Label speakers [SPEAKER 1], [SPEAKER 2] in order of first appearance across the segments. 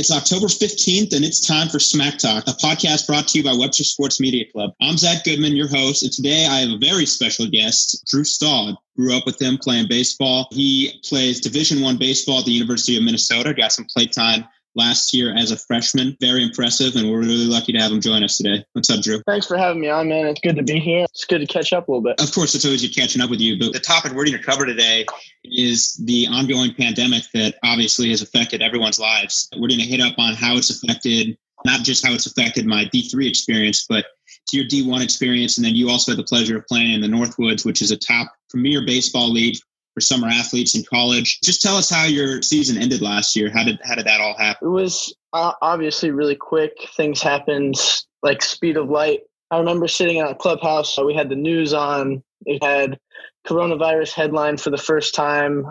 [SPEAKER 1] it's October 15th and it's time for Smack Talk, a podcast brought to you by Webster Sports Media Club. I'm Zach Goodman, your host, and today I have a very special guest, Drew Staude. Grew up with him playing baseball. He plays Division One baseball at the University of Minnesota, got some play time last year as a freshman. Very impressive, and we're really lucky to have him join us today. What's up, Drew?
[SPEAKER 2] Thanks for having me on, man. It's good to be here. It's good to catch up a little bit.
[SPEAKER 1] Of course, it's always good catching up with you, but the topic we're going to cover today is the ongoing pandemic that obviously has affected everyone's lives. We're going to hit up on how it's affected, not just how it's affected my D3 experience, but to your D1 experience. And then you also had the pleasure of playing in the Northwoods, which is a top premier baseball league for summer athletes in college. Just tell us how your season ended last year. How did how did that all happen?
[SPEAKER 2] It was uh, obviously really quick. Things happened like speed of light. I remember sitting in a clubhouse. We had the news on. It had coronavirus headline for the first time.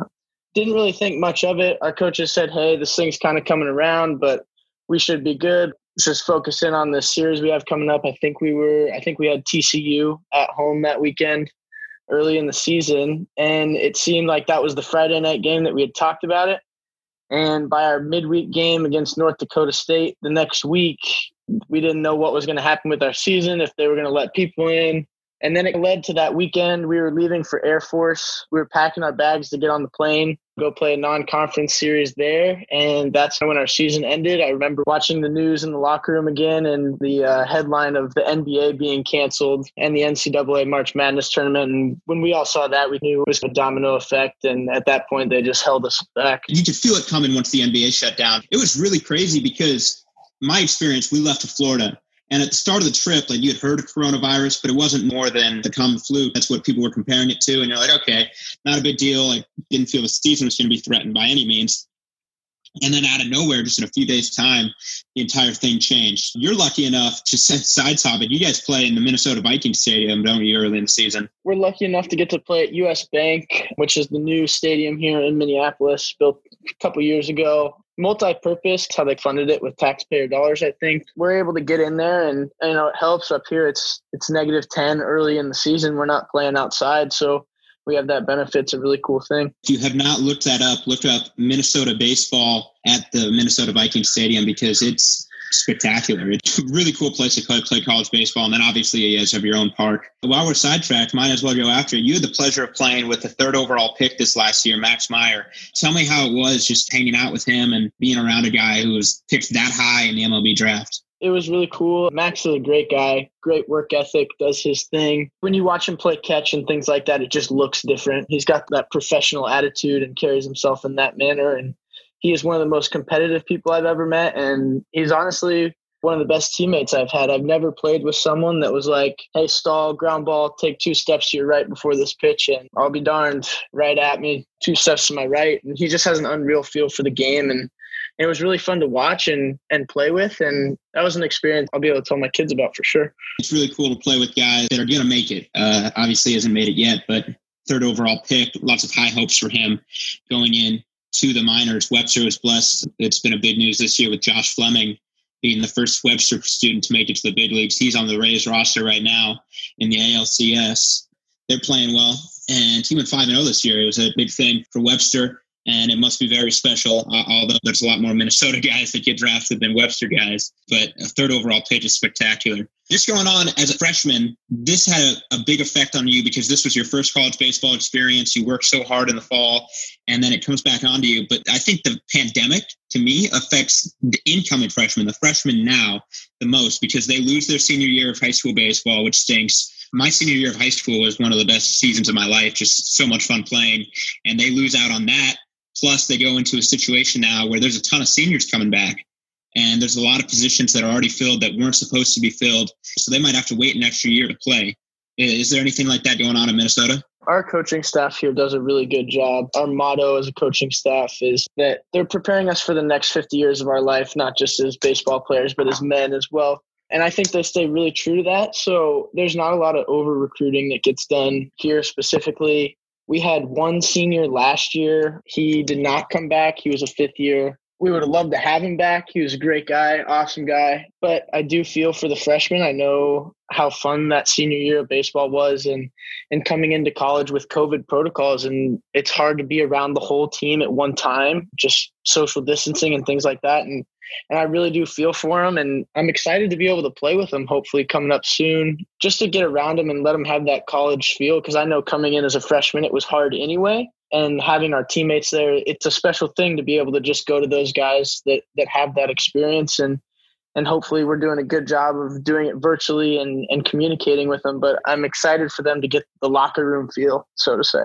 [SPEAKER 2] Didn't really think much of it. Our coaches said, "Hey, this thing's kind of coming around, but we should be good." Just focus in on this series we have coming up. I think we were. I think we had TCU at home that weekend early in the season, and it seemed like that was the Friday night game that we had talked about it. And by our midweek game against North Dakota State the next week, we didn't know what was going to happen with our season, if they were going to let people in. And then it led to that weekend. We were leaving for Air Force. We were packing our bags to get on the plane go play a non-conference series there. And that's when our season ended. I remember watching the news in the locker room again and the uh, headline of the nba being canceled and the ncaa march madness tournament. And when we all saw that we knew it was a domino effect. And at that point they just held us back.
[SPEAKER 1] You could feel it coming once the nba shut down. It was really crazy because my experience we left to florida and at the start of the trip, like you had heard of coronavirus, but it wasn't more than the common flu. That's what people were comparing it to. And you're like, okay, not a big deal. I didn't feel the season was going to be threatened by any means. And then out of nowhere, just in a few days' time, the entire thing changed. You're lucky enough to side topic. You guys play in the Minnesota Vikings Stadium, don't you, early in the season?
[SPEAKER 2] We're lucky enough to get to play at US Bank, which is the new stadium here in Minneapolis, built a couple years ago multi-purpose how they funded it with taxpayer dollars i think. We're able to get in there and you know it helps up here. It's it's negative 10 early in the season. We're not playing outside so we have that benefit. It's a really cool thing.
[SPEAKER 1] If you have not looked that up look up minnesota baseball at the minnesota vikings stadium because it's spectacular. It's a really cool place to play, play college baseball. And then obviously you guys have your own park. While we're sidetracked, might as well go after. You had the pleasure of playing with the third overall pick this last year, Max Meyer. Tell me how it was just hanging out with him and being around a guy who was picked that high in the MLB draft.
[SPEAKER 2] It was really cool. Max is a great guy, great work ethic, does his thing. When you watch him play catch and things like that, it just looks different. He's got that professional attitude and carries himself in that manner. And he is one of the most competitive people I've ever met, and he's honestly one of the best teammates I've had. I've never played with someone that was like, "Hey, stall, ground ball, take two steps to your right before this pitch, and I'll be darned, right at me, two steps to my right." And he just has an unreal feel for the game, and it was really fun to watch and and play with, and that was an experience I'll be able to tell my kids about for sure.
[SPEAKER 1] It's really cool to play with guys that are going to make it. Uh, obviously, hasn't made it yet, but third overall pick, lots of high hopes for him going in to the minors. Webster was blessed. It's been a big news this year with Josh Fleming being the first Webster student to make it to the big leagues. He's on the Rays roster right now in the ALCS. They're playing well, and he went five and zero oh this year. It was a big thing for Webster and it must be very special. Uh, although there's a lot more Minnesota guys that get drafted than Webster guys, but a third overall pick is spectacular. Just going on as a freshman, this had a, a, big effect on you because this was your first college baseball experience. You worked so hard in the fall, and then it comes back onto you. But I think the pandemic, to me, affects the incoming freshmen, the freshmen now, the most because they lose their senior year of high school baseball, which stinks my senior year of high school was one of the best seasons of my life. Just so much fun playing, and they lose out on that. Plus, they go into a situation now where there's a ton of seniors coming back, and there's a lot of positions that are already filled that weren't supposed to be filled. So they might have to wait an extra year to play. Is there anything like that going on in Minnesota?
[SPEAKER 2] Our coaching staff here does a really good job. Our motto as a coaching staff is that they're preparing us for the next 50 years of our life, not just as baseball players, but as men as well. And I think they stay really true to that. So there's not a lot of over recruiting that gets done here specifically. We had one senior last year. He did not come back. He was a fifth year. We would have loved to have him back. He was a great guy, awesome guy. But I do feel for the freshmen. I know how fun that senior year of baseball was and and coming into college with COVID protocols and it's hard to be around the whole team at one time, just social distancing and things like that. And and I really do feel for him. And I'm excited to be able to play with him. Hopefully, coming up soon, just to get around him and let him have that college feel. Because I know coming in as a freshman, it was hard anyway. And having our teammates there, it's a special thing to be able to just go to those guys that that have that experience and and hopefully we're doing a good job of doing it virtually and, and communicating with them. But I'm excited for them to get the locker room feel, so to say.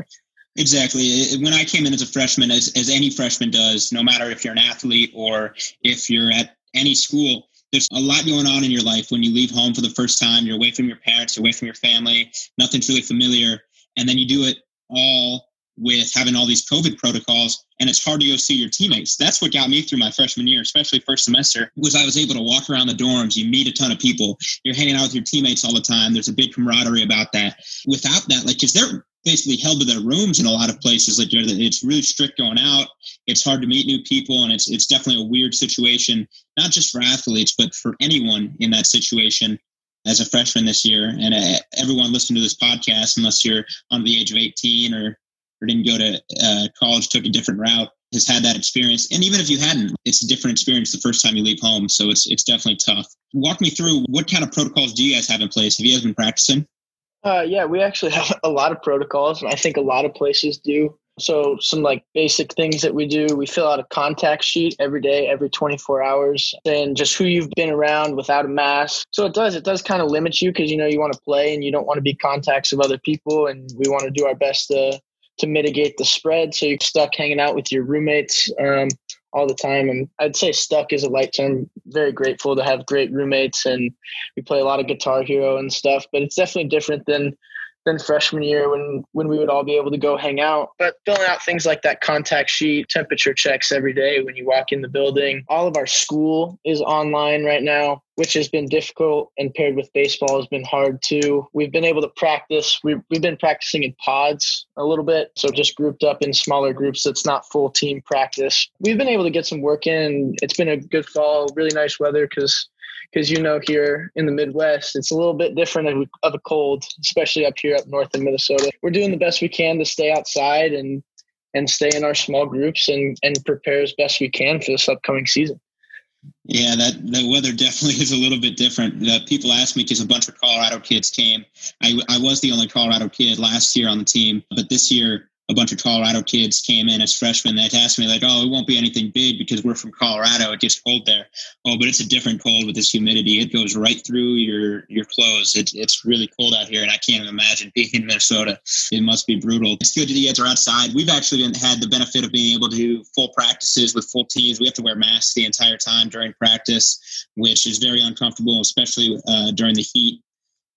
[SPEAKER 1] Exactly. When I came in as a freshman, as, as any freshman does, no matter if you're an athlete or if you're at any school, there's a lot going on in your life when you leave home for the first time. You're away from your parents, you're away from your family, nothing's really familiar. And then you do it all with having all these COVID protocols, and it's hard to go see your teammates. That's what got me through my freshman year, especially first semester, was I was able to walk around the dorms. You meet a ton of people. You're hanging out with your teammates all the time. There's a big camaraderie about that. Without that, like, because they're basically held to their rooms in a lot of places. Like, it's really strict going out. It's hard to meet new people, and it's it's definitely a weird situation, not just for athletes, but for anyone in that situation as a freshman this year. And uh, everyone listening to this podcast, unless you're under the age of 18 or or didn't go to uh, college, took a different route, has had that experience. And even if you hadn't, it's a different experience the first time you leave home. So it's it's definitely tough. Walk me through what kind of protocols do you guys have in place? Have you guys been practicing?
[SPEAKER 2] Uh, yeah, we actually have a lot of protocols, and I think a lot of places do. So some like basic things that we do, we fill out a contact sheet every day, every 24 hours, and just who you've been around without a mask. So it does, it does kind of limit you because you know you want to play and you don't want to be contacts of other people, and we want to do our best to to mitigate the spread. So you're stuck hanging out with your roommates um, all the time. And I'd say stuck is a light term. Very grateful to have great roommates, and we play a lot of Guitar Hero and stuff. But it's definitely different than than freshman year when when we would all be able to go hang out. But filling out things like that contact sheet, temperature checks every day when you walk in the building. All of our school is online right now, which has been difficult and paired with baseball has been hard too. We've been able to practice. We've, we've been practicing in pods a little bit. So just grouped up in smaller groups. That's not full team practice. We've been able to get some work in. It's been a good fall, really nice weather because because you know here in the Midwest, it's a little bit different of, a cold, especially up here up north in Minnesota. We're doing the best we can to stay outside and and stay in our small groups and and prepare as best we can for this upcoming season.
[SPEAKER 1] Yeah, that the weather definitely is a little bit different. Uh, people ask me because a bunch of Colorado kids came. I, I was the only Colorado kid last year on the team, but this year a bunch of Colorado kids came in as freshmen that asked me like, "Oh, it won't be anything big because we're from Colorado. It gets cold there." Oh, but it's a different cold with this humidity. It goes right through your your clothes. It's it's really cold out here, and I can't imagine being in Minnesota. It must be brutal. It's good that you guys are outside. We've actually been, had the benefit of being able to do full practices with full teams. We have to wear masks the entire time during practice, which is very uncomfortable, especially uh, during the heat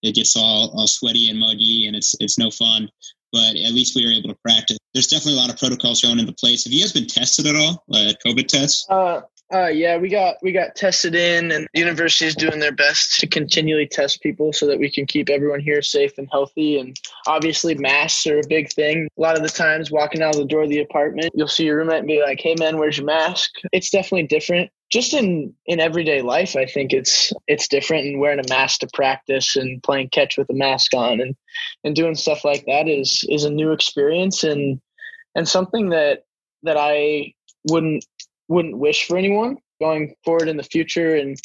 [SPEAKER 1] it gets all, all sweaty and muggy and it's it's no fun but at least we were able to practice. There's definitely a lot of protocols going into place. Have you guys been tested at all, uh, COVID tests?
[SPEAKER 2] Uh, uh, yeah, we got we got tested in, and the university is doing their best to continually test people so that we can keep everyone here safe and healthy. And obviously, masks are a big thing. A lot of the times, walking out of the door of the apartment, you'll see your roommate and be like, "Hey, man, where's your mask?" It's definitely different. Just in in everyday life, I think it's it's different. And wearing a mask to practice and playing catch with a mask on and and doing stuff like that is is a new experience and and something that that I wouldn't wouldn't wish for anyone going forward in the future and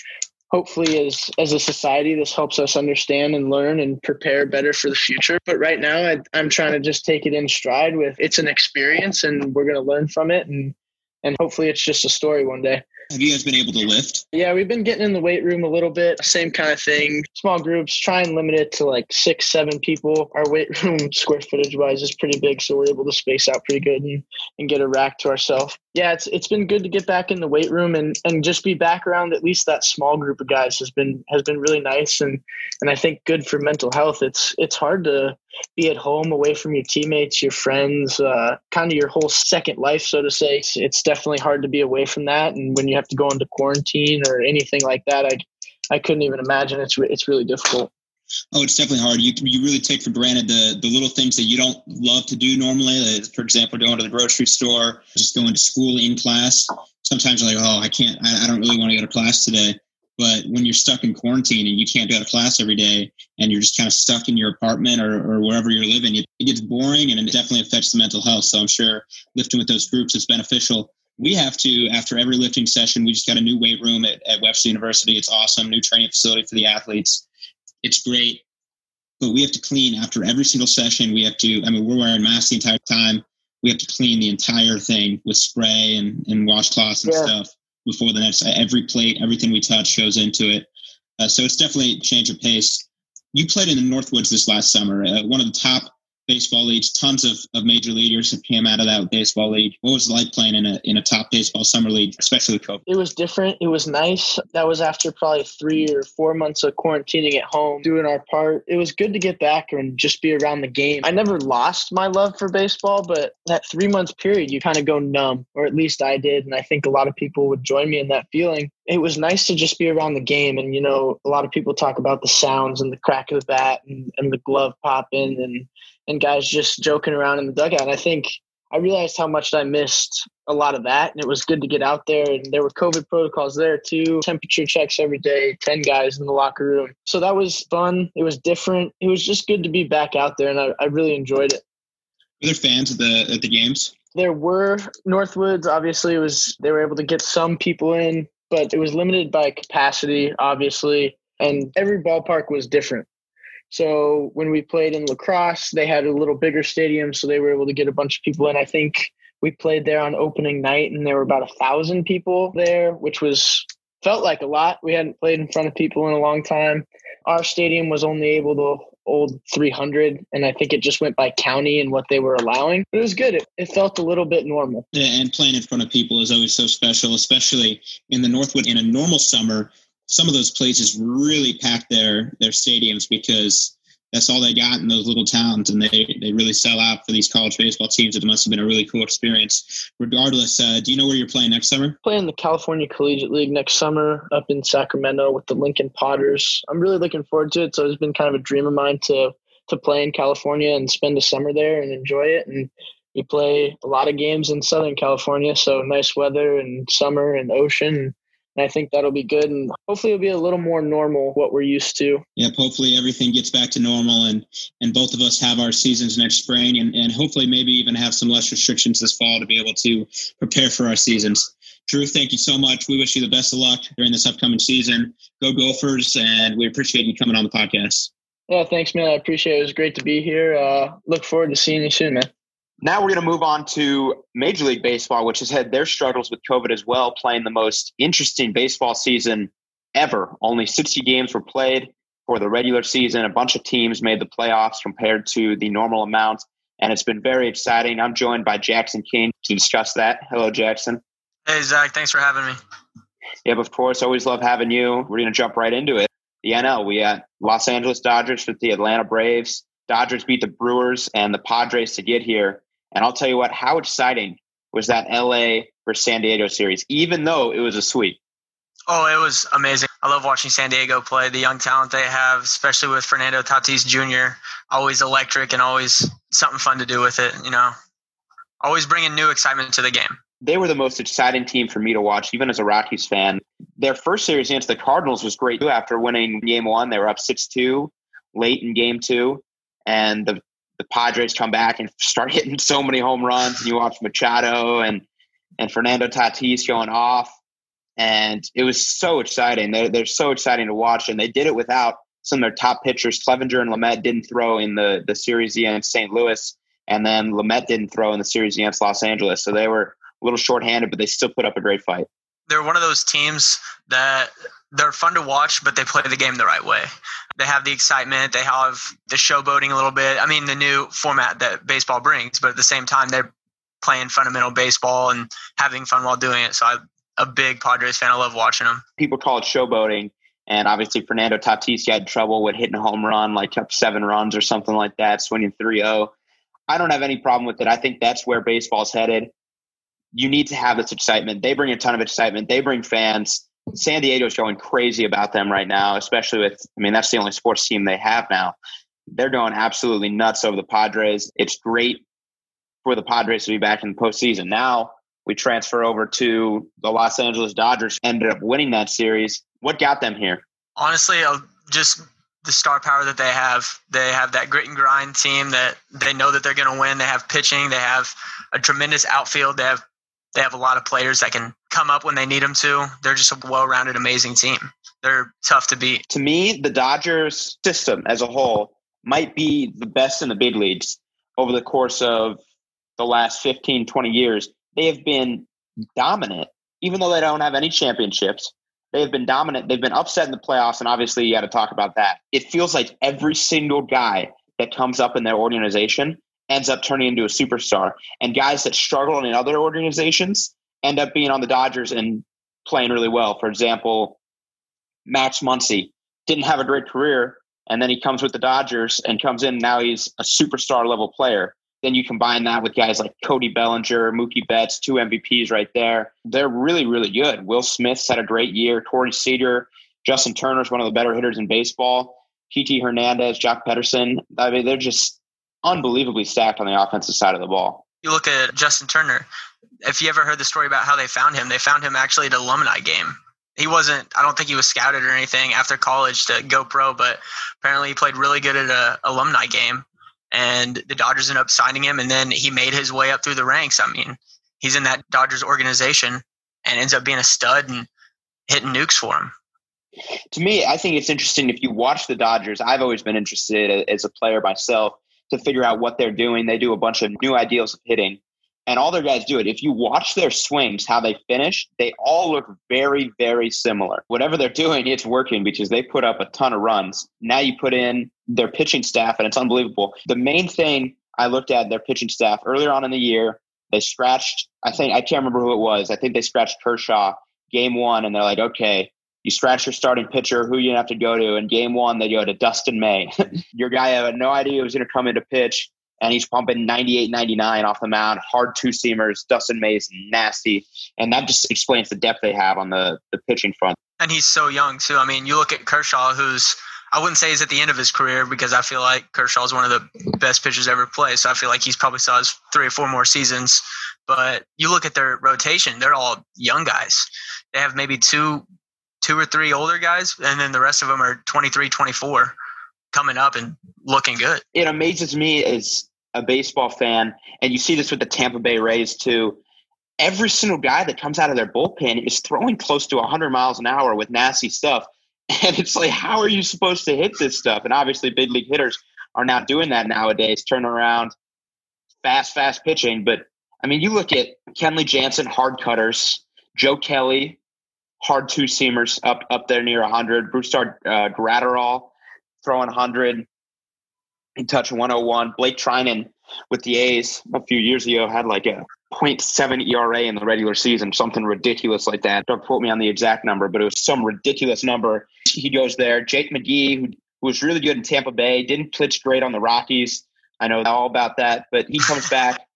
[SPEAKER 2] hopefully as as a society this helps us understand and learn and prepare better for the future but right now I, i'm trying to just take it in stride with it's an experience and we're going to learn from it and and hopefully it's just a story one day
[SPEAKER 1] have you guys been able to lift?
[SPEAKER 2] Yeah, we've been getting in the weight room a little bit. Same kind of thing. Small groups, try and limit it to like six, seven people. Our weight room square footage wise is pretty big, so we're able to space out pretty good and, and get a rack to ourselves. Yeah, it's it's been good to get back in the weight room and, and just be back around at least that small group of guys has been has been really nice and and I think good for mental health. It's it's hard to be at home away from your teammates, your friends, uh, kind of your whole second life, so to say. It's, it's, definitely hard to be away from that. And when you have to go into quarantine or anything like that, I, I couldn't even imagine. It's, re- it's really difficult.
[SPEAKER 1] Oh, it's definitely hard. You you really take for granted the the little things that you don't love to do normally. Like, for example, going to the grocery store, just going to school in class. Sometimes you're like, oh, I can't. I, I don't really want to go to class today. But when you're stuck in quarantine and you can't go to class every day and you're just kind of stuck in your apartment or, or wherever you're living, it, it gets boring and it definitely affects the mental health. So I'm sure lifting with those groups is beneficial.
[SPEAKER 3] We have to after every lifting session we just got a new weight room at, at webster university. It's awesome. New training facility for the athletes. It's great. But we have to clean after every single session. We have to i mean we're wearing masks the entire time. We have to clean the entire thing with spray and, and washcloths and yeah. stuff before the next every plate everything we touch goes into it. Uh, so it's definitely a change of pace. You played in the northwoods this last summer uh, one of the top baseball leagues. Tons of, of major leaguers have came out of that baseball league. What was it like playing in a in a top baseball summer league, especially COVID?
[SPEAKER 2] It was different. It was nice. That was after probably three or four months of quarantining at home, doing our part. It was good to get back and just be around the game. I never lost my love for baseball, but that three months period, you kind of go numb, or at least I did, and I think a lot of people would join me in that feeling it was nice to just be around the game. And, you know, a lot of people talk about the sounds and the crack of the bat and, and the glove popping and and guys just joking around in the dugout. And I think I realized how much I missed a lot of that, and it was good to get out there. And there were COVID protocols there too, temperature checks every day, ten guys in the locker room. So that was fun. It was different. It was just good to be back out there, and I, I really enjoyed it.
[SPEAKER 3] Were there fans at the at the games?
[SPEAKER 2] There were Northwoods. Obviously, it was they were able to get some people in, but it was limited by capacity, obviously, and every ballpark was different. So when we played in La Crosse, they had a little bigger stadium, so they were able to get a bunch of people in. I think we played there on opening night, and there were about a thousand people there, which was felt like a lot. We hadn't played in front of people in a long time. Our stadium was only able to hold 300, and I think it just went by county and what they were allowing. But it was good. It, it felt a little bit normal.
[SPEAKER 3] Yeah, and playing in front of people is always so special, especially in the Northwood in a normal summer some of those places really pack their their stadiums because that's all they got in those little towns, and they they really sell out for these college baseball teams. It must have been a really cool experience. Regardless, uh, do you know where you're playing next summer?
[SPEAKER 2] Playing the California Collegiate League next summer up in Sacramento with the Lincoln Potters. I'm really looking forward to it. So it's been kind of a dream of mine to to play in California and spend a summer there and enjoy it. And we play a lot of games in Southern California, so nice weather and summer and ocean. And I think that'll be good. And hopefully it'll be a little more normal what we're used to.
[SPEAKER 3] Yep. Hopefully everything gets back to normal and, and both of us have our seasons next spring and, and hopefully maybe even have some less restrictions this fall to be able to prepare for our seasons. Drew, thank you so much. We wish you the best of luck during this upcoming season. Go Gophers, and we appreciate you coming on the podcast.
[SPEAKER 2] Yeah, thanks, man. I appreciate it. It was great to be here. Uh, look forward to seeing you soon, man.
[SPEAKER 1] Now we're going to move on to Major League Baseball, which has had their struggles with COVID as well, playing the most interesting baseball season ever. Only 60 games were played for the regular season. A bunch of teams made the playoffs compared to the normal amount, and it's been very exciting. I'm joined by Jackson King to discuss that. Hello, Jackson.
[SPEAKER 4] Hey, Zach. Thanks for having me.
[SPEAKER 1] Yep, of course. Always love having you. We're going to jump right into it. The NL, we got Los Angeles Dodgers with the Atlanta Braves. Dodgers beat the Brewers and the Padres to get here. And I'll tell you what, how exciting was that LA versus San Diego series, even though it was a sweep?
[SPEAKER 4] Oh, it was amazing. I love watching San Diego play. The young talent they have, especially with Fernando Tatis Jr., always electric and always something fun to do with it. You know, always bringing new excitement to the game.
[SPEAKER 1] They were the most exciting team for me to watch, even as a Rockies fan. Their first series against the Cardinals was great too. After winning game one, they were up 6 2 late in game two. And the the Padres come back and start hitting so many home runs. And you watch Machado and and Fernando Tatis going off, and it was so exciting. They're they're so exciting to watch, and they did it without some of their top pitchers. Clevinger and Lamet didn't throw in the the series against St. Louis, and then Lamet didn't throw in the series against Los Angeles. So they were a little shorthanded, but they still put up a great fight.
[SPEAKER 4] They're one of those teams that they're fun to watch, but they play the game the right way. They have the excitement. They have the showboating a little bit. I mean, the new format that baseball brings, but at the same time, they're playing fundamental baseball and having fun while doing it. So I'm a big Padres fan. I love watching them.
[SPEAKER 1] People call it showboating. And obviously, Fernando Tatis in trouble with hitting a home run, like up seven runs or something like that, swinging 3 0. I don't have any problem with it. I think that's where baseball's headed. You need to have this excitement. They bring a ton of excitement, they bring fans San Diego's going crazy about them right now, especially with, I mean, that's the only sports team they have now. They're going absolutely nuts over the Padres. It's great for the Padres to be back in the postseason. Now we transfer over to the Los Angeles Dodgers, ended up winning that series. What got them here?
[SPEAKER 4] Honestly, uh, just the star power that they have. They have that grit and grind team that they know that they're going to win. They have pitching. They have a tremendous outfield. They have They have a lot of players that can come up when they need them to. They're just a well rounded, amazing team. They're tough to beat.
[SPEAKER 1] To me, the Dodgers system as a whole might be the best in the big leagues over the course of the last 15, 20 years. They have been dominant, even though they don't have any championships. They have been dominant. They've been upset in the playoffs, and obviously, you got to talk about that. It feels like every single guy that comes up in their organization ends up turning into a superstar. And guys that struggle in other organizations end up being on the Dodgers and playing really well. For example, Max Muncy didn't have a great career, and then he comes with the Dodgers and comes in. Now he's a superstar level player. Then you combine that with guys like Cody Bellinger, Mookie Betts, two MVPs right there. They're really, really good. Will Smith's had a great year. Corey Seager, Justin Turner's one of the better hitters in baseball. Kike Hernandez, Joc Pederson. I mean, they're just unbelievably stacked on the offensive side of the ball.
[SPEAKER 4] You look at Justin Turner. If you ever heard the story about how they found him, they found him actually at an alumni game. He wasn't, I don't think he was scouted or anything after college to go pro, but apparently he played really good at an alumni game. And the Dodgers ended up signing him, and then he made his way up through the ranks. I mean, he's in that Dodgers organization and ends up being a stud and hitting nukes for him
[SPEAKER 1] to me, I think it's interesting if you watch the Dodgers. I've always been interested as a player myself to figure out what they're doing. They do a bunch of new ideals of hitting, and all their guys do it. If you watch their swings, how they finish, they all look very, very similar. Whatever they're doing, it's working because they put up a ton of runs. Now you put in their pitching staff, and it's unbelievable. The main thing I looked at their pitching staff earlier on in the year, they scratched, I think, I can't remember who it was. I think they scratched Kershaw game one, and they're like, okay, you scratch your starting pitcher, who you have to go to. In game one, they go to Dustin May. your guy had no idea he was going to come into pitch, and he's pumping 98, 99 off the mound, hard two seamers. Dustin May is nasty. And that just explains the depth they have on the, the pitching front.
[SPEAKER 4] And he's so young, too. I mean, you look at Kershaw, who's I wouldn't say he's at the end of his career because I feel like Kershaw is one of the best pitchers ever played. So I feel like he's probably saw his three or four more seasons. But you look at their rotation; they're all young guys. They have maybe two two or three older guys, and then the rest of them are 23, 24 coming up and looking good.
[SPEAKER 1] It amazes me as a baseball fan, and you see this with the Tampa Bay Rays too. Every single guy that comes out of their bullpen is throwing close to 100 miles an hour with nasty stuff. And it's like, how are you supposed to hit this stuff? And obviously, big league hitters are not doing that nowadays, turning around fast, fast pitching. But I mean, you look at Kenley Jansen, hard cutters, Joe Kelly, hard two seamers up up there near 100. Brusdar uh, Graterol throwing 100. He touched 101. Blake Treinen with the A's a few years ago had like a 0.7 ERA in the regular season, something ridiculous like that. Don't quote me on the exact number, but it was some ridiculous number. He goes there. Jake McGee, who, who was really good in Tampa Bay, didn't pitch great on the Rockies. I know all about that, but he comes back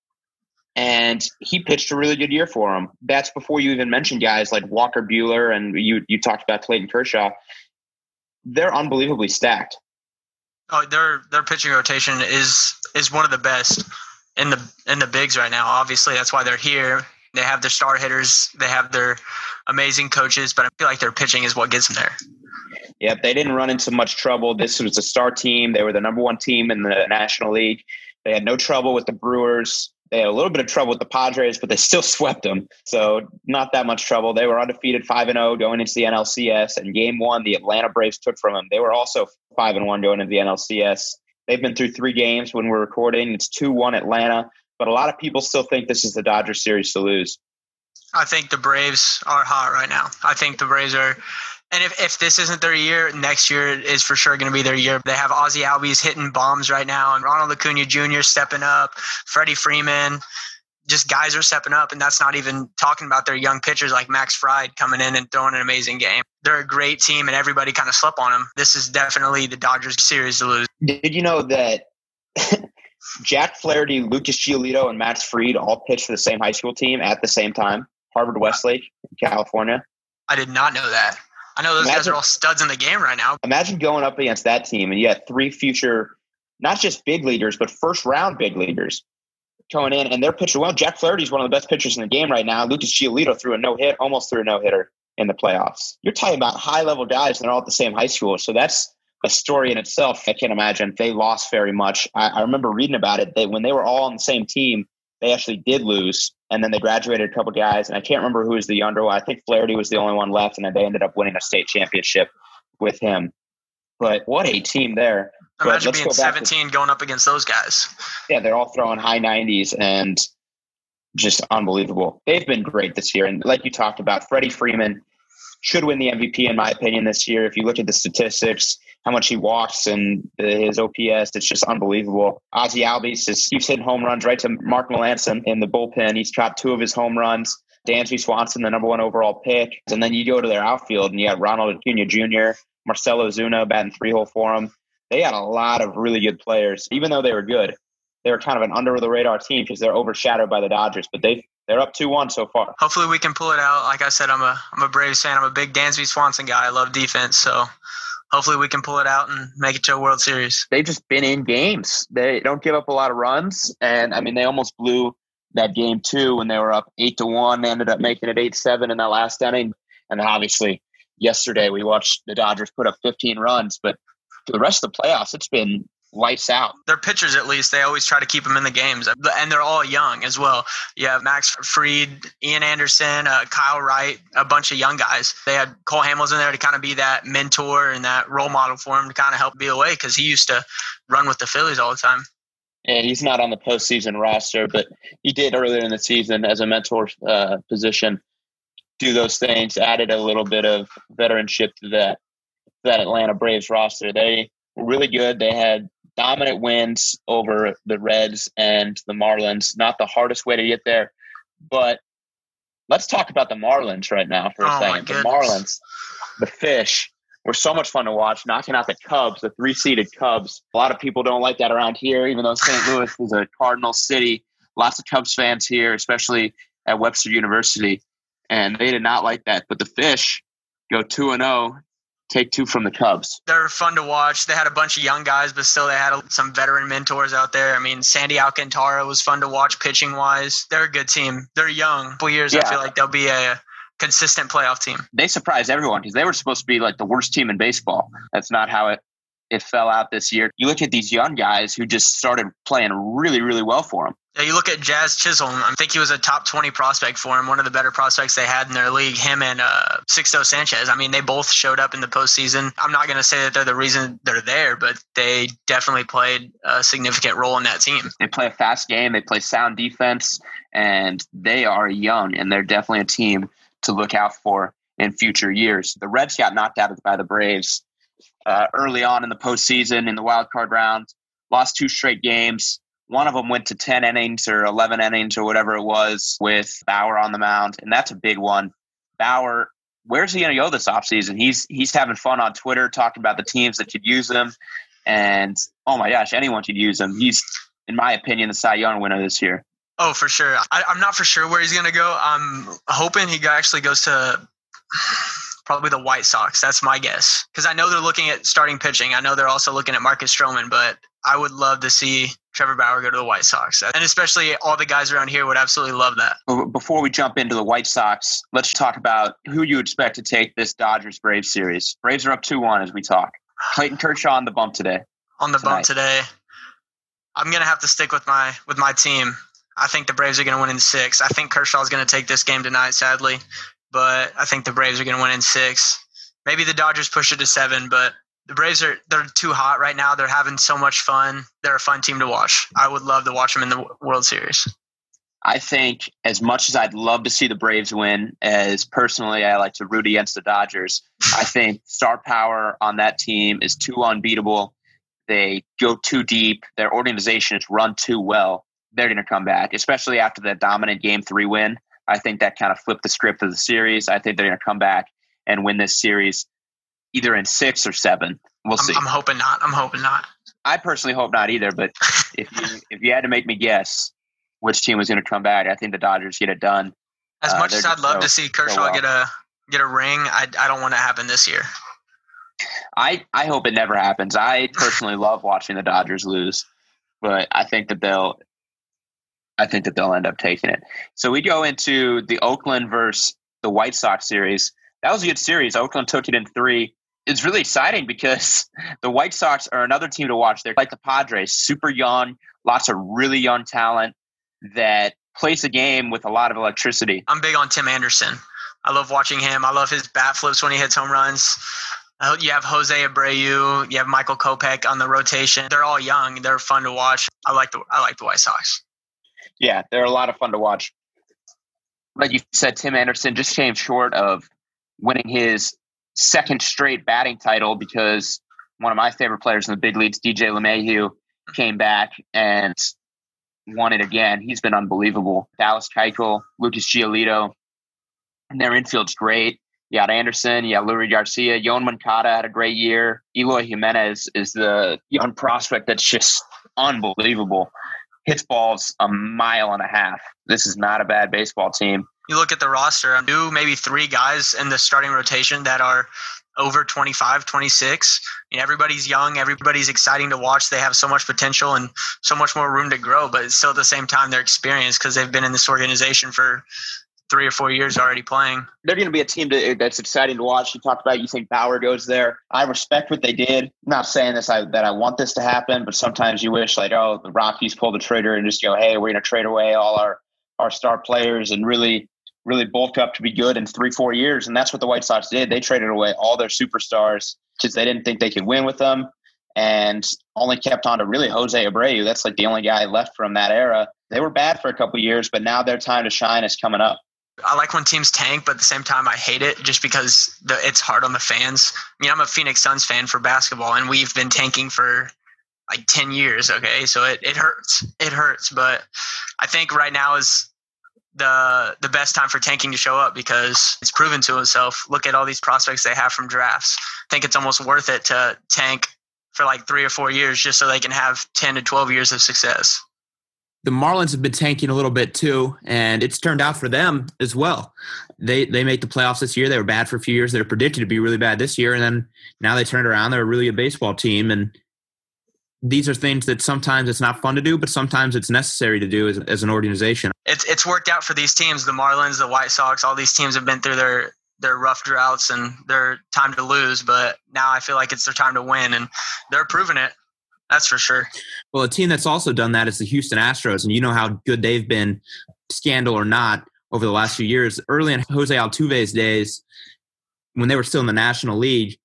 [SPEAKER 1] and he pitched a really good year for him. That's before you even mentioned guys like Walker Buehler and you you talked about Clayton Kershaw. They're unbelievably stacked.
[SPEAKER 4] Oh, their their pitching rotation is is one of the best in the in the bigs right now. Obviously, that's why they're here. They have their star hitters, they have their amazing coaches, but I feel like their pitching is what gets them there.
[SPEAKER 1] Yep, they didn't run into much trouble. This was a star team. They were the number one team in the National League. They had no trouble with the Brewers. They had a little bit of trouble with the Padres, but they still swept them. So not that much trouble. They were undefeated, five and zero oh going into the NLCS. And game one, the Atlanta Braves took from them. They were also five and one going into the NLCS. They've been through three games when we're recording. It's two one Atlanta, but a lot of people still think this is the Dodgers series to lose.
[SPEAKER 4] I think the Braves are hot right now. I think the Braves are and if, if this isn't their year, next year is for sure going to be their year. They have Ozzie Albies hitting bombs right now, and Ronald Acuna Jr. stepping up, Freddie Freeman. Just guys are stepping up, and that's not even talking about their young pitchers like Max Fried coming in and throwing an amazing game. They're a great team, and everybody kind of slept on them. This is definitely the Dodgers series to lose.
[SPEAKER 1] Did you know that Jack Flaherty, Lucas Giolito, and Max Fried all pitched for the same high school team at the same time? Harvard Westlake, California.
[SPEAKER 4] I did not know that. I know those imagine, guys are all studs in the game right now.
[SPEAKER 1] Imagine going up against that team and you had three future, not just big leaders, but first round big leaders coming in, and their pitcher. Well, Jack Flaherty is one of the best pitchers in the game right now. Lucas Giolito threw a no hit, almost threw a no hitter in the playoffs. You're talking about high level guys, and they're all at the same high school. So that's a story in itself. I can't imagine they lost very much. I, I remember reading about it. They when they were all on the same team, they actually did lose, and then they graduated a couple guys, and I can't remember who was the younger one. I think Flaherty was the only one left, and then they ended up winning a state championship with him. But what a team there!
[SPEAKER 4] Imagine being 17 to, going up against those guys.
[SPEAKER 1] Yeah, they're all throwing high 90s and just unbelievable. They've been great this year, and like you talked about, Freddie Freeman should win the MVP in my opinion this year. If you look at the statistics, how much he walks and his OPS, it's just unbelievable. Ozzie Albies just keeps hitting home runs right to Mark Melancon in the bullpen. He's trapped two of his home runs. Dansby Swanson, the number one overall pick. And then you go to their outfield and you got Ronald Acuna Jr., Marcell Ozuna batting three hole for him. They had a lot of really good players, even though they were good. They were kind of an under the radar team because they're overshadowed by the Dodgers, but they they're up two one so far.
[SPEAKER 4] Hopefully we can pull it out. Like I said, I'm a I'm a Braves fan. I'm a big Dansby Swanson guy. I love defense, so hopefully we can pull it out and make it to a World Series.
[SPEAKER 1] They've just been in games. They don't give up a lot of runs, and I mean they almost blew that game too when they were up eight to one. They ended up making it eight seven in that last inning, and obviously yesterday we watched the Dodgers put up 15 runs, but for the rest of the playoffs, it's been lights out.
[SPEAKER 4] Their pitchers, at least, they always try to keep them in the games, and they're all young as well. You have Max Fried, Ian Anderson, uh, Kyle Wright, a bunch of young guys. They had Cole Hamels in there to kind of be that mentor and that role model for him to kind of help be away because he used to run with the Phillies all the time.
[SPEAKER 1] And he's not on the postseason roster, but he did earlier in the season as a mentor uh, position. Do those things, added a little bit of veteranship to that that Atlanta Braves roster. They were really good. They had dominant wins over the Reds and the Marlins. Not the hardest way to get there, but let's talk about the Marlins right now for a
[SPEAKER 4] oh
[SPEAKER 1] second. The Marlins, the fish, were so much fun to watch, knocking out the Cubs, the three seeded Cubs. A lot of people don't like that around here, even though St. Louis is a Cardinal city. Lots of Cubs fans here, especially at Webster University. And they did not like that. But the fish go 2 and 0 take two from the Cubs.
[SPEAKER 4] They're fun to watch. They had a bunch of young guys, but still they had some veteran mentors out there. I mean, Sandy Alcantara was fun to watch pitching wise. They're a good team. They're young. couple years, yeah. I feel like they'll be a consistent playoff team.
[SPEAKER 1] They surprised everyone because they were supposed to be like the worst team in baseball. That's not how it it fell out this year. You look at these young guys who just started playing really, really well for them.
[SPEAKER 4] Yeah, you look at Jazz Chisholm. I think he was a top 20 prospect for him, one of the better prospects they had in their league. Him and uh, Sixto Sanchez. I mean, they both showed up in the postseason. I'm not going to say that they're the reason they're there, but they definitely played a significant role in that team.
[SPEAKER 1] They play a fast game, they play sound defense, and they are young, and they're definitely a team to look out for in future years. The Reds got knocked out by the Braves uh, early on in the postseason in the wild card round, lost two straight games one of them went to 10 innings or 11 innings or whatever it was with Bauer on the mound, and that's a big one. Bauer, where's he going to go this offseason? He's he's having fun on Twitter talking about the teams that could use him, and oh my gosh, anyone could use him. He's, in my opinion, the Cy Young winner this year.
[SPEAKER 4] Oh, for sure. I, am not for sure where he's going to go. I'm hoping he actually goes to probably the White Sox. That's my guess because I know they're looking at starting pitching. I know they're also looking at Marcus Stroman, but I would love to see Trevor Bauer go to the White Sox. And especially all the guys around here would absolutely love that.
[SPEAKER 1] Before we jump into the White Sox, let's talk about who you expect to take this Dodgers Braves series. Braves are up 2 1 as we talk. Clayton Kershaw on the bump today.
[SPEAKER 4] On the tonight. bump today. I'm gonna have to stick with my with my team. I think the Braves are gonna win in six. I think Kershaw is gonna take this game tonight, sadly. But I think the Braves are gonna win in six. Maybe the Dodgers push it to seven, but the Braves are they're too hot right now. They're having so much fun. They're a fun team to watch. I would love to watch them in the World Series.
[SPEAKER 1] I think as much as I'd love to see the Braves win, as personally I like to root against the Dodgers, I think star power on that team is too unbeatable. They go too deep. Their organization is run too well. They're going to come back, especially after that dominant Game Three win. I think that kind of flipped the script of the series. I think they're going to come back and win this series either in six or seven. We'll
[SPEAKER 4] I'm,
[SPEAKER 1] see.
[SPEAKER 4] I'm hoping not. I'm hoping not.
[SPEAKER 1] I personally hope not either. But if you if you had to make me guess which team was going to come back, I think the Dodgers get it done.
[SPEAKER 4] As uh, much as I'd love so, to see Kershaw so well. get a get a ring, I I don't want to happen this year.
[SPEAKER 1] I I hope it never happens. I personally love watching the Dodgers lose, but I think that they'll I think that they'll end up taking it. So we go into the Oakland versus the White Sox series. That was a good series. Oakland took it in three it's really exciting because the White Sox are another team to watch. They're like the Padres, super young, lots of really young talent.
[SPEAKER 5] that plays a game with a lot of electricity.
[SPEAKER 4] I'm big on Tim Anderson. I love watching him. I love his bat flips when he hits home runs. Uh, you have Jose Abreu, you have Michael Kopech on the rotation. They're all young. They're fun to watch. I like the I like the White Sox.
[SPEAKER 5] Yeah, they're a lot of fun to watch. Like you said, Tim Anderson just came short of winning his second straight batting title because one of my favorite players in the big leagues, DJ LeMahieu, came back and won it again. He's been unbelievable. Dallas Keuchel, Lucas Giolito, and their infield's great. You got Anderson, you got Leury Garcia, Yoan Moncada had a great year. Eloy Jimenez is the young prospect that's just unbelievable. Hits balls a mile and a half. This is not a bad baseball team.
[SPEAKER 4] You look at the roster, um, two, maybe three guys in the starting rotation that are over 25, 26. You know, everybody's young, everybody's exciting to watch. They have so much potential and so much more room to grow, but still at the same time, they're experienced because they've been in this organization for three or four years already playing.
[SPEAKER 5] They're going to be a team to, that's exciting to watch. You talked about you think Bauer goes there. I respect what they did. I'm not saying this I, that I want this to happen, but sometimes you wish like, oh, the Rockies pull the trigger and just go, hey, we're going to trade away all our our star players and really really bulk up to be good in three four years. And that's what the White Sox did. They traded away all their superstars because they didn't think they could win with them. And only kept on to really Jose Abreu. That's like the only guy left from that era. They were bad for a couple years, but now their time to shine is coming up.
[SPEAKER 4] I like when teams tank, but at the same time, I hate it just because the, it's hard on the fans. I mean, I'm a Phoenix Suns fan for basketball, and we've been tanking for like 10 years. Okay. So it, it hurts. It hurts. But I think right now is the the best time for tanking to show up because it's proven to itself. Look at all these prospects they have from drafts. I think it's almost worth it to tank for like three or four years just so they can have 10 to 12 years of success
[SPEAKER 1] the Marlins have been tanking a little bit too, and it's turned out for them as well. They they make the playoffs this year. They were bad for a few years. They're predicted to be really bad this year, and then now they turned around. They're really a baseball team, and these are things that sometimes it's not fun to do, but sometimes it's necessary to do as, as an organization.
[SPEAKER 4] It's it's worked out for these teams. The Marlins, the White Sox, all these teams have been through their their rough droughts and their time to lose, but now I feel like it's their time to win, and they're proving it. That's for sure.
[SPEAKER 1] Well, a team that's also done that is the Houston Astros, and you know how good they've been, scandal or not, over the last few years. Early in Jose Altuve's days, when they were still in the National League,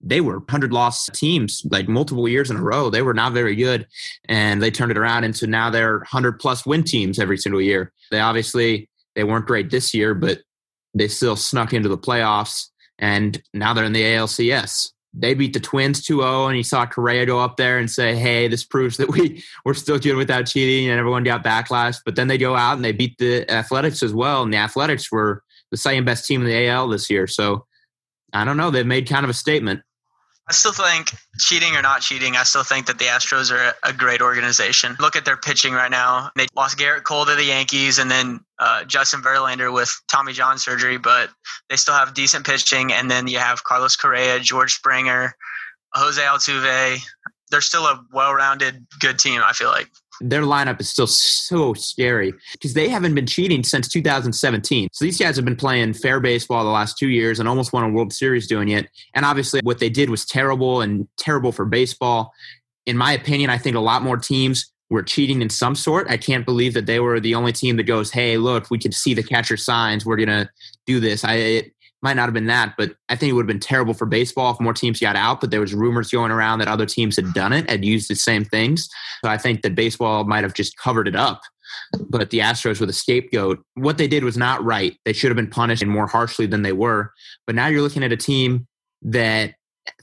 [SPEAKER 1] they were 100 loss teams like multiple years in a row. They were not very good, and they turned it around into now they're 100 plus win teams every single year. They obviously they weren't great this year, but they still snuck into the playoffs, and now they're in the ALCS they beat the Twins 2-0, and you saw Correa go up there and say, "Hey, this proves that we we're still good without cheating," and everyone got backlash. But then they go out and they beat the Athletics as well, and the Athletics were the second best team in the AL this year. So I don't know. They've made kind of a statement.
[SPEAKER 4] I still think cheating or not cheating, I still think that the Astros are a great organization. Look at their pitching right now. They lost Gerrit Cole to the Yankees and then uh, Justin Verlander with Tommy John surgery, but they still have decent pitching. And then you have Carlos Correa, George Springer, Jose Altuve. They're still a well rounded, good team, I feel like
[SPEAKER 1] their lineup is still so scary because they haven't been cheating since 2017. So these guys have been playing fair baseball the last two years and almost won a World Series doing it. And obviously, what they did was terrible and terrible for baseball. In my opinion, I think a lot more teams were cheating in some sort. I can't believe that they were the only team that goes, "Hey, look, we can see the catcher signs. We're gonna do this." I it, might not have been that, but I think it would have been terrible for baseball if more teams got out. But there was rumors going around that other teams had done it, had used the same things. So I think that baseball might have just covered it up. But the Astros were the scapegoat. What they did was not right. They should have been punished more harshly than they were. But now you're looking at a team that,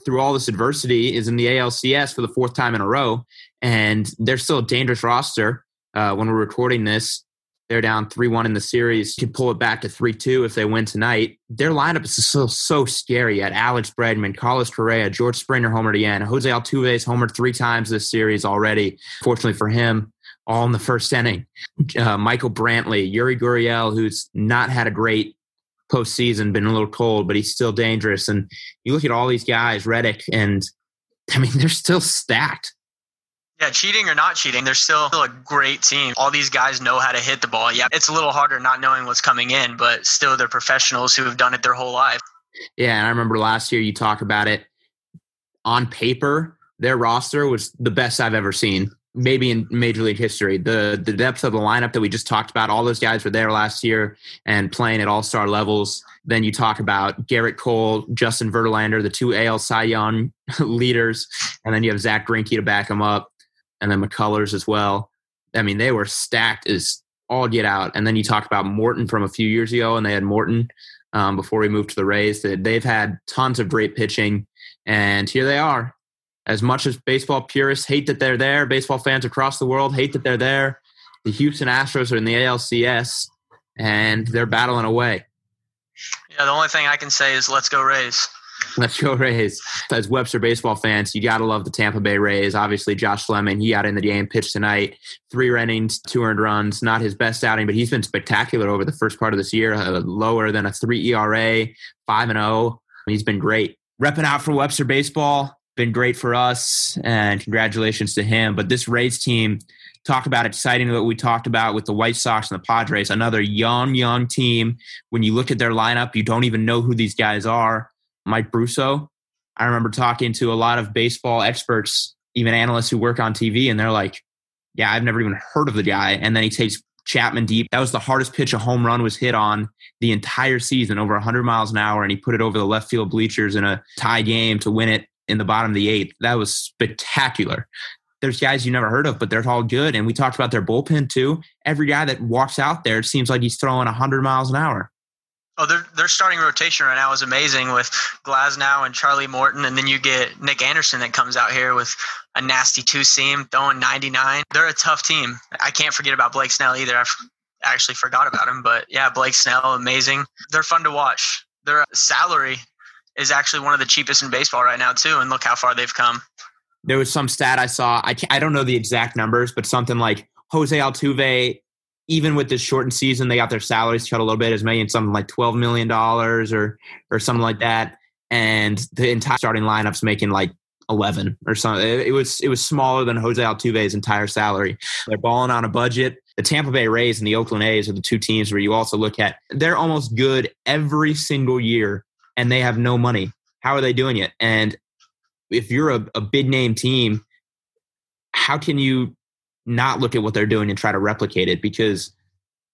[SPEAKER 1] through all this adversity, is in the ALCS for the fourth time in a row, and they're still a dangerous roster. Uh, when we're recording this, they're down 3 1 in the series. Could pull it back to 3 2 if they win tonight. Their lineup is so, so scary. At Alex Bregman, Carlos Correa, George Springer homered again. Jose Altuve's homered three times this series already. Fortunately for him, all in the first inning. Uh, Michael Brantley, Yuli Gurriel, who's not had a great postseason, been a little cold, but he's still dangerous. And you look at all these guys, Reddick, and I mean, they're still stacked.
[SPEAKER 4] Yeah, cheating or not cheating, they're still, still a great team. All these guys know how to hit the ball. Yeah, it's a little harder not knowing what's coming in, but still they're professionals who have done it their whole life.
[SPEAKER 1] Yeah, and I remember last year you talk about it on paper, their roster was the best I've ever seen. maybe in Major League history. The the depth of the lineup that we just talked about, all those guys were there last year and playing at all star levels. Then you talk about Gerrit Cole, Justin Verlander, the two AL Cy Young leaders, and then you have Zach Greinke to back them up, and then McCullers as well. I mean, they were stacked as all get out. And then you talked about Morton from a few years ago, and they had Morton um, before he moved to the Rays. They've had tons of great pitching, and here they are as much as baseball purists hate that they're there, baseball fans across the world hate that they're there. The Houston Astros are in the ALCS and they're battling away.
[SPEAKER 4] Yeah, the only thing I can say is let's go Rays.
[SPEAKER 1] Let's go Rays. As Webster baseball fans, you got to love the Tampa Bay Rays. Obviously, Josh Fleming, he got in the game, pitched tonight, three innings, two earned runs. Not his best outing, but he's been spectacular over the first part of this year. Uh, lower than a three ERA, five and zero. Oh. He's been great. Repping out for Webster baseball been great for us, and congratulations to him. But this Rays team, talk about exciting what we talked about with the White Sox and the Padres, another young, young team. When you look at their lineup, you don't even know who these guys are. Mike Brosseau. I remember talking to a lot of baseball experts, even analysts who work on TV, and they're like, yeah, I've never even heard of the guy. And then he takes Chapman deep. That was the hardest pitch a home run was hit on the entire season, over 100 miles an hour, and he put it over the left field bleachers in a tie game to win it in the bottom of the eighth. That was spectacular. There's guys you never heard of, but they're all good. And we talked about their bullpen too. Every guy that walks out there it seems like he's throwing 100 miles an hour.
[SPEAKER 4] Oh, their their starting rotation right now is amazing with Glasnow and Charlie Morton, and then you get Nick Anderson that comes out here with a nasty two seam throwing 99. They're a tough team. I can't forget about Blake Snell either. I actually forgot about him, but yeah, Blake Snell, amazing. They're fun to watch. Their salary is actually one of the cheapest in baseball right now too. And look how far they've come.
[SPEAKER 1] There was some stat I saw. I I don't know the exact numbers, but something like Jose Altuve, even with this shortened season, they got their salaries cut a little bit, as many something like twelve million dollars or or something like that. And the entire starting lineup's making like 11 or something. It, was it was smaller than Jose Altuve's entire salary. They're balling on a budget. The Tampa Bay Rays and the Oakland A's are the two teams where you also look at. They're almost good every single year and they have no money. How are they doing it? And if you're a, a big name team, how can you not look at what they're doing and try to replicate it? Because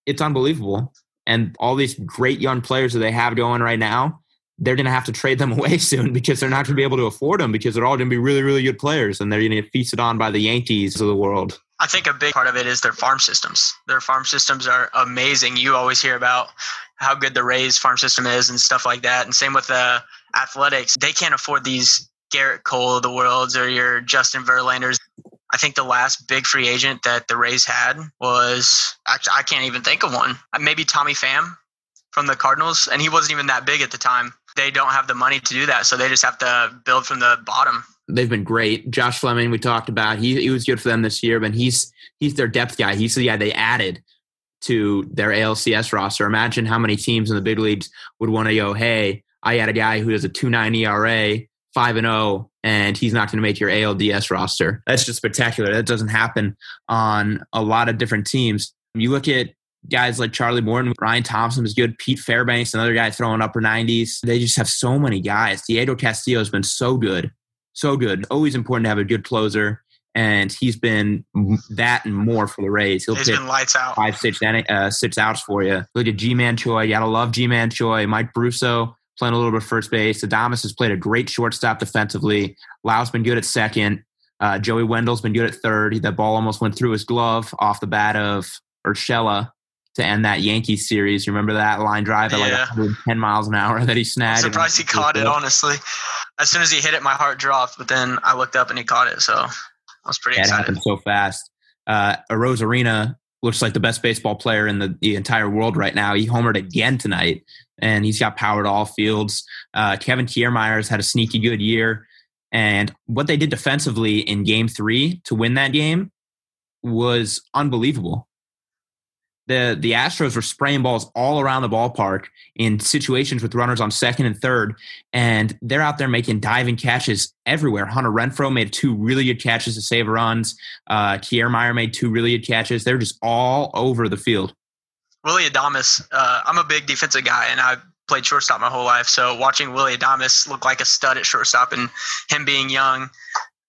[SPEAKER 1] it's unbelievable. And all these great young players that they have going right now, they're going to have to trade them away soon because they're not going to be able to afford them because they're all going to be really, really good players and they're going to get feasted on by the Yankees of the world.
[SPEAKER 4] I think a big part of it is their farm systems. Their farm systems are amazing. You always hear about how good the Rays farm system is and stuff like that. And same with the Athletics. They can't afford these Gerrit Cole of the worlds or your Justin Verlanders. I think the last big free agent that the Rays had was actually I can't even think of one. Uh, maybe Tommy Pham from the Cardinals, and he wasn't even that big at the time. They don't have the money to do that, so they just have to build from the bottom.
[SPEAKER 1] They've been great. Josh Fleming, we talked about. He he was good for them this year, but he's he's their depth guy. He's the guy they added to their ALCS roster. Imagine how many teams in the big leagues would want to go, hey, I had a guy who has a 2.9 ERA, 5 and 0, and he's not going to make your ALDS roster. That's just spectacular. That doesn't happen on a lot of different teams. You look at guys like Charlie Morton, Ryan Thompson is good, Pete Fairbanks, another guy throwing upper 90s. They just have so many guys. Diego Castillo has been so good, so good. Always important to have a good closer and he's been that and more for the Rays.
[SPEAKER 4] He'll he's been lights out.
[SPEAKER 1] Five, six, uh, six outs for you. Look at Ji-Man Choi. You gotta love Ji-Man Choi. Mike Brosseau playing a little bit first base. Adames has played a great shortstop defensively. Lowe's been good at second. Uh, Joey Wendle's been good at third. That ball almost went through his glove off the bat of Urshela to end that Yankees series. You remember that line drive at yeah. like 110 miles an hour that he snagged?
[SPEAKER 4] I'm surprised he caught it, honestly. As soon as he hit it, my heart dropped, but then I looked up and he caught it. So I was pretty
[SPEAKER 1] yeah,
[SPEAKER 4] excited.
[SPEAKER 1] It happened so fast. Uh, Arozarena looks like the best baseball player in the, the entire world right now. He homered again tonight, and he's got power to all fields. Uh, Kevin Kiermaier's had a sneaky good year. And what they did defensively in game three to win that game was unbelievable the the Astros were spraying balls all around the ballpark in situations with runners on second and third, and they're out there making diving catches everywhere. Hunter Renfroe made two really good catches to save runs. Uh, Kiermaier made two really good catches. They're just all over the field.
[SPEAKER 4] Willy Adames, uh, I'm a big defensive guy, and I played shortstop my whole life. So watching Willy Adames look like a stud at shortstop and him being young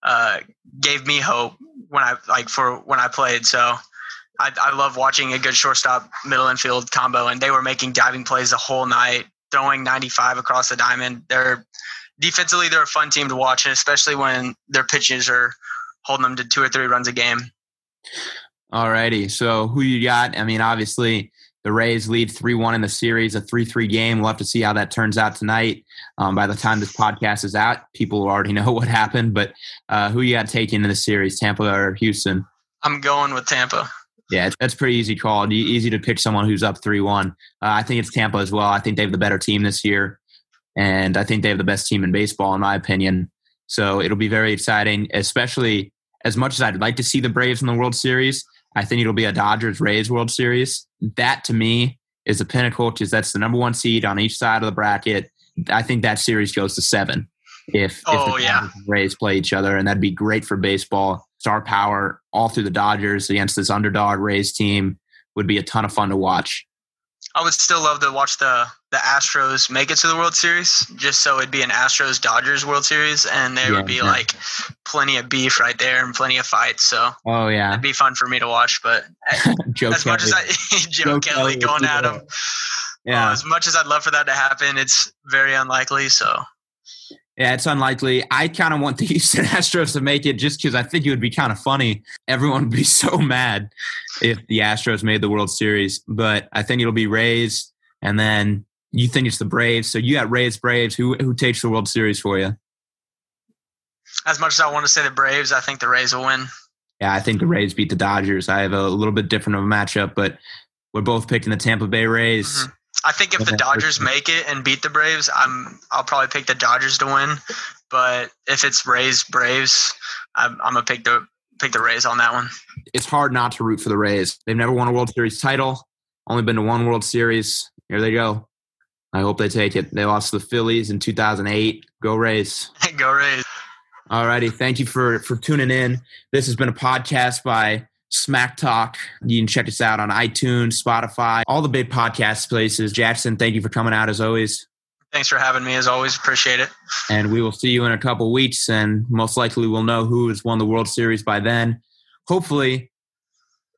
[SPEAKER 4] uh, gave me hope when I like for when I played. So I, I love watching a good shortstop middle infield combo, and they were making diving plays the whole night, throwing 95 across the diamond. They're defensively they're a fun team to watch, and especially when their pitches are holding them to two or three runs a game.
[SPEAKER 1] Alrighty, so who you got? I mean, obviously the Rays lead 3 1 in the series, a 3 3 game. We'll have to see how that turns out tonight. Um, by the time this podcast is out, people will already know what happened. But uh, who you got taking in the series, Tampa or Houston?
[SPEAKER 4] I'm going with Tampa.
[SPEAKER 1] Yeah, that's pretty easy call. Easy to pick someone who's up 3 1. Uh, I think it's Tampa as well. I think they have the better team this year. And I think they have the best team in baseball, in my opinion. So it'll be very exciting, especially as much as I'd like to see the Braves in the World Series. I think it'll be a Dodgers Rays World Series. That to me is a pinnacle because that's the number one seed on each side of the bracket. I think that series goes to seven if,
[SPEAKER 4] oh,
[SPEAKER 1] if the
[SPEAKER 4] yeah.
[SPEAKER 1] Rays play each other, and that'd be great for baseball. Star power all through the Dodgers against this underdog Rays team would be a ton of fun to watch.
[SPEAKER 4] I would still love to watch the the Astros make it to the World Series, just so it'd be an Astros Dodgers World Series, and there
[SPEAKER 1] Yeah,
[SPEAKER 4] would be
[SPEAKER 1] yeah.
[SPEAKER 4] like plenty of beef right there and plenty of fights. So
[SPEAKER 1] Oh yeah,
[SPEAKER 4] it'd be fun for me to watch. But
[SPEAKER 1] Joe
[SPEAKER 4] as much as
[SPEAKER 1] Kelly.
[SPEAKER 4] I Joe,
[SPEAKER 1] Joe
[SPEAKER 4] Kelly
[SPEAKER 1] Kelly
[SPEAKER 4] going at him,
[SPEAKER 1] yeah.
[SPEAKER 4] uh, as much as I'd love for that to happen, it's very unlikely. So
[SPEAKER 1] Yeah, it's unlikely. I kind of want the Houston Astros to make it just because I think it would be kind of funny. Everyone would be so mad if the Astros made the World Series, but I think it'll be Rays, and then you think it's the Braves. So you got Rays, Braves. Who who takes the World Series for you?
[SPEAKER 4] as much as I want to say the Braves, I think the Rays will win.
[SPEAKER 1] Yeah, I think the Rays beat the Dodgers. I have a little bit different of a matchup, but we're both picking the Tampa Bay Rays.
[SPEAKER 4] Mhm. I think if the Dodgers make it and beat the Braves, I'm I'll probably pick the Dodgers to win. But if it's Rays Braves, I'm, I'm gonna pick the pick the Rays on that one.
[SPEAKER 1] It's hard not to root for the Rays. They've never won a World Series title. Only been to one World Series. Here they go. I hope they take it. They lost to the Phillies in 2008. Go Rays.
[SPEAKER 4] Go Rays.
[SPEAKER 1] Alrighty, thank you for for tuning in. This has been a podcast by Smack Talk. You can check us out on iTunes, Spotify, all the big podcast places. Jackson, thank you for coming out as always.
[SPEAKER 4] Thanks for having me. As always, appreciate it.
[SPEAKER 1] And we will see you in a couple weeks, and most likely we'll know who has won the World Series by then. Hopefully,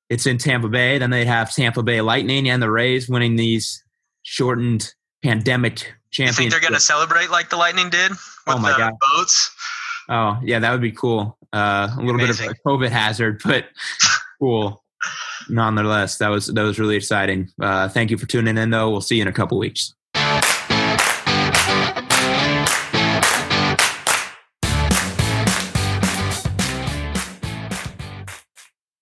[SPEAKER 1] it's in Tampa Bay. Then they have Tampa Bay Lightning and the Rays winning these shortened pandemic
[SPEAKER 4] You think they're gonna celebrate like the Lightning did with
[SPEAKER 1] Oh my
[SPEAKER 4] the
[SPEAKER 1] God.
[SPEAKER 4] boats?
[SPEAKER 1] Oh, yeah, that would be cool. Uh, a little bit of a COVID hazard, but cool. Nonetheless, that was that was really exciting. Uh, thank you for tuning in, though. We'll see you in a couple weeks.